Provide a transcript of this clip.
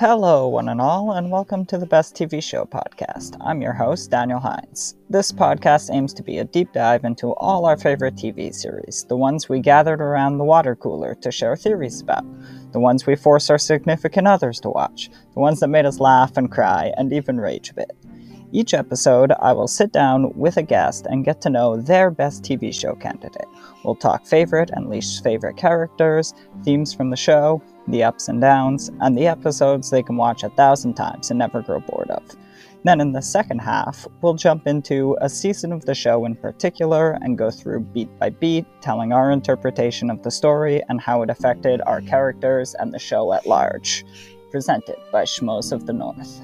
Hello, one and all, and welcome to the Best TV Show podcast. I'm your host, Daniel Hines. This podcast aims to be a deep dive into all our favorite TV series, the ones we gathered around the water cooler to share theories about, the ones we force our significant others to watch, the ones that made us laugh and cry and even rage a bit. Each episode, I will sit down with a guest and get to know their best TV show candidate. We'll talk favorite and least favorite characters, themes from the show, the ups and downs, and the episodes they can watch a thousand times and never grow bored of. Then, in the second half, we'll jump into a season of the show in particular and go through beat by beat, telling our interpretation of the story and how it affected our characters and the show at large. Presented by Schmoes of the North.